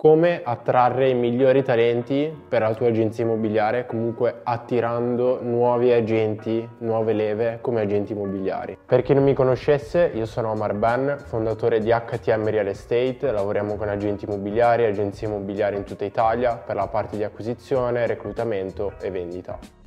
Come attrarre i migliori talenti per la tua agenzia immobiliare, comunque attirando nuovi agenti, nuove leve come agenti immobiliari. Per chi non mi conoscesse, io sono Omar Ben, fondatore di HTM Real Estate, lavoriamo con agenti immobiliari, agenzie immobiliari in tutta Italia per la parte di acquisizione, reclutamento e vendita.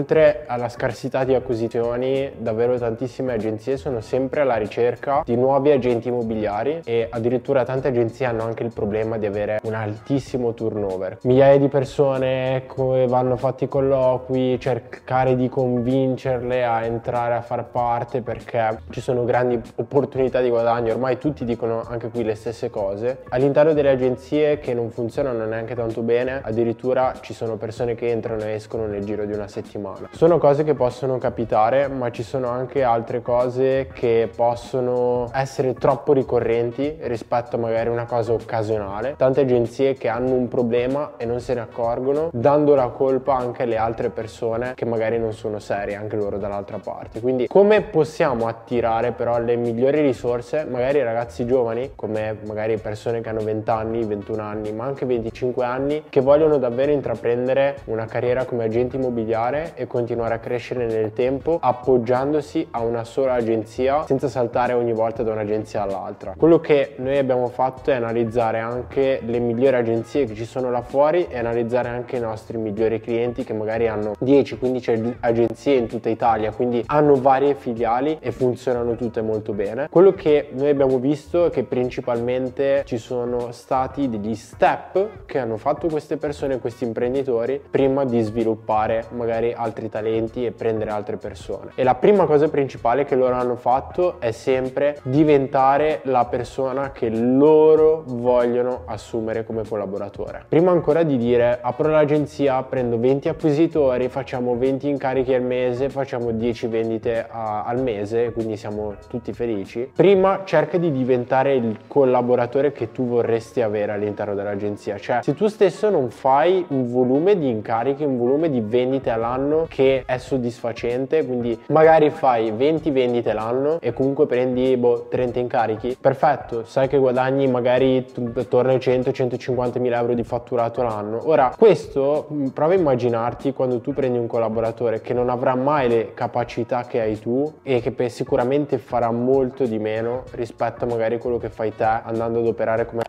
Oltre alla scarsità di acquisizioni, davvero tantissime agenzie sono sempre alla ricerca di nuovi agenti immobiliari e addirittura tante agenzie hanno anche il problema di avere un altissimo turnover. Migliaia di persone vanno fatti colloqui, cercare di convincerle a entrare a far parte perché ci sono grandi opportunità di guadagno, ormai tutti dicono anche qui le stesse cose. All'interno delle agenzie che non funzionano neanche tanto bene, addirittura ci sono persone che entrano e escono nel giro di una settimana settimana. Sono cose che possono capitare, ma ci sono anche altre cose che possono essere troppo ricorrenti rispetto a magari una cosa occasionale. Tante agenzie che hanno un problema e non se ne accorgono, dando la colpa anche alle altre persone che magari non sono serie, anche loro dall'altra parte. Quindi come possiamo attirare però le migliori risorse, magari ragazzi giovani, come magari persone che hanno 20 anni, 21 anni, ma anche 25 anni, che vogliono davvero intraprendere una carriera come agente immobiliare e continuare a crescere nel tempo appoggiandosi a una sola agenzia senza saltare ogni volta da un'agenzia all'altra. Quello che noi abbiamo fatto è analizzare anche le migliori agenzie che ci sono là fuori e analizzare anche i nostri migliori clienti che magari hanno 10-15 agenzie in tutta Italia, quindi hanno varie filiali e funzionano tutte molto bene. Quello che noi abbiamo visto è che principalmente ci sono stati degli step che hanno fatto queste persone, questi imprenditori, prima di sviluppare magari altri talenti e prendere altre persone. E la prima cosa principale che loro hanno fatto è sempre diventare la persona che loro vogliono assumere come collaboratore. Prima ancora di dire apro l'agenzia, prendo 20 acquisitori, facciamo 20 incarichi al mese, facciamo 10 vendite a, al mese, quindi siamo tutti felici. Prima cerca di diventare il collaboratore che tu vorresti avere all'interno dell'agenzia. Cioè, se tu stesso non fai un volume di incarichi, un volume di vendite all'anno, l'anno che è soddisfacente, quindi magari fai 20 vendite l'anno e comunque prendi boh, 30 incarichi, perfetto, sai che guadagni magari attorno ai 100-150 mila euro di fatturato l'anno. Ora, questo mm, prova a immaginarti quando tu prendi un collaboratore che non avrà mai le capacità che hai tu e che sicuramente farà molto di meno rispetto a magari quello che fai te andando ad operare come...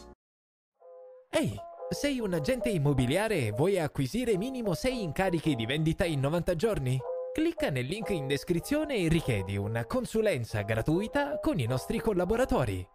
Ehi! Sei un agente immobiliare e vuoi acquisire minimo 6 incarichi di vendita in 90 giorni? Clicca nel link in descrizione e richiedi una consulenza gratuita con i nostri collaboratori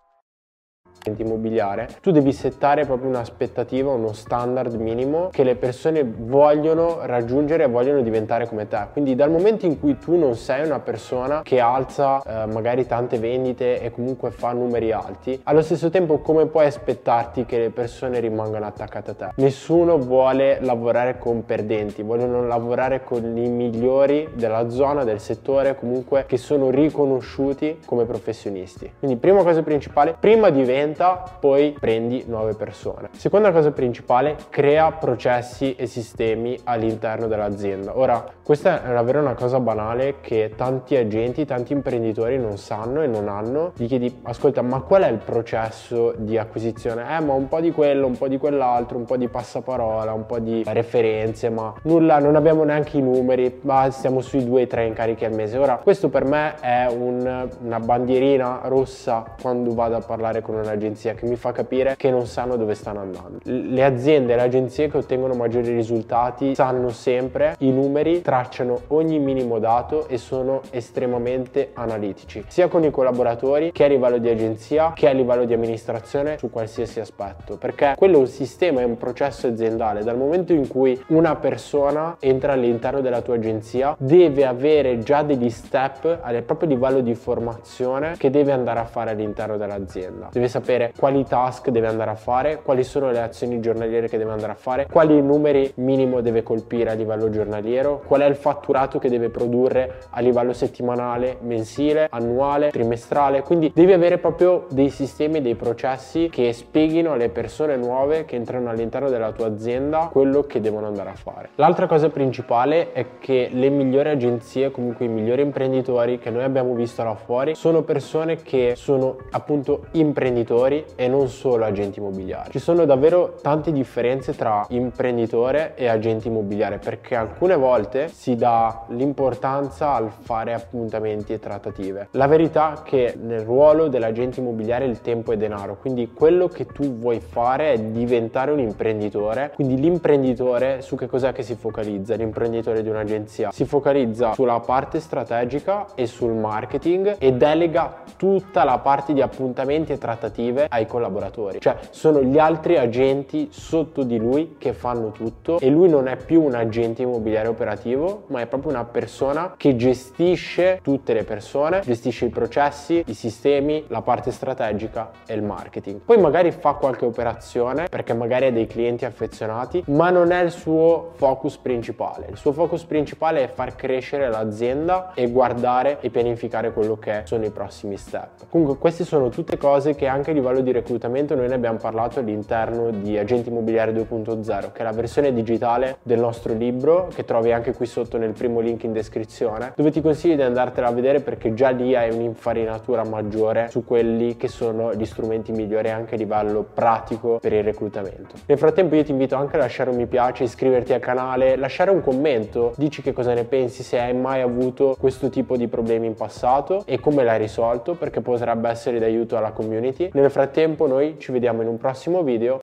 immobiliare, tu devi settare proprio un'aspettativa, uno standard minimo che le persone vogliono raggiungere e vogliono diventare come te. Quindi dal momento in cui tu non sei una persona che alza eh, magari tante vendite e comunque fa numeri alti, allo stesso tempo come puoi aspettarti che le persone rimangano attaccate a te? Nessuno vuole lavorare con perdenti, vogliono lavorare con i migliori della zona, del settore, comunque che sono riconosciuti come professionisti. Quindi prima cosa principale, prima di diventa, poi prendi nuove persone. Seconda cosa principale, crea processi e sistemi all'interno dell'azienda. Ora, questa è davvero una cosa banale che tanti agenti, tanti imprenditori non sanno e non hanno. Gli chiedi, ascolta, ma qual è il processo di acquisizione? Eh, ma un po' di quello, un po' di quell'altro, un po' di passaparola, un po' di referenze, ma nulla, non abbiamo neanche i numeri, ma stiamo sui 2-3 incarichi al mese. Ora, questo per me è un, una bandierina rossa quando vado a parlare con un agenzia che mi fa capire che non sanno dove stanno andando. Le aziende e le agenzie che ottengono maggiori risultati sanno sempre i numeri, tracciano ogni minimo dato e sono estremamente analitici, sia con i collaboratori che a livello di agenzia che a livello di amministrazione su qualsiasi aspetto, perché quello è un sistema, è un processo aziendale. Dal momento in cui una persona entra all'interno della tua agenzia, deve avere già degli step al proprio livello di formazione che deve andare a fare all'interno dell'azienda. Deve sapere sapere quali task deve andare a fare, quali sono le azioni giornaliere che deve andare a fare, quali numeri minimo deve colpire a livello giornaliero, qual è il fatturato che deve produrre a livello settimanale, mensile, annuale, trimestrale. Quindi devi avere proprio dei sistemi, dei processi che spieghino alle persone nuove che entrano all'interno della tua azienda quello che devono andare a fare. L'altra cosa principale è che le migliori agenzie, comunque i migliori imprenditori che noi abbiamo visto là fuori, sono persone che sono appunto imprenditori e non solo agenti immobiliari. Ci sono davvero tante differenze tra imprenditore e agente immobiliare perché alcune volte si dà l'importanza al fare appuntamenti e trattative. La verità è che nel ruolo dell'agente immobiliare il tempo è denaro, quindi quello che tu vuoi fare è diventare un imprenditore. Quindi l'imprenditore su che cos'è che si focalizza? L'imprenditore di un'agenzia si focalizza sulla parte strategica e sul marketing e delega tutta la parte di appuntamenti e trattative ai collaboratori. Cioè sono gli altri agenti sotto di lui che fanno tutto e lui non è più un agente immobiliare operativo, ma è proprio una persona che gestisce tutte le persone, gestisce i processi, i sistemi, la parte strategica e il marketing. Poi magari fa qualche operazione perché magari ha dei clienti affezionati, ma non è il suo focus principale. Il suo focus principale è far crescere l'azienda e guardare e pianificare quello che sono i prossimi step. Comunque queste sono tutte cose che anche livello di reclutamento noi ne abbiamo parlato all'interno di Agenti Immobiliari 2.0, che è la versione digitale del nostro libro che trovi anche qui sotto nel primo link in descrizione, dove ti consiglio di andartela a vedere perché già lì hai un'infarinatura maggiore su quelli che sono gli strumenti migliori anche a livello pratico per il reclutamento. Nel frattempo io ti invito anche a lasciare un mi piace, iscriverti al canale, lasciare un commento, dici che cosa ne pensi, se hai mai avuto questo tipo di problemi in passato e come l'hai risolto perché potrebbe essere d'aiuto alla community. Nel frattempo noi ci vediamo in un prossimo video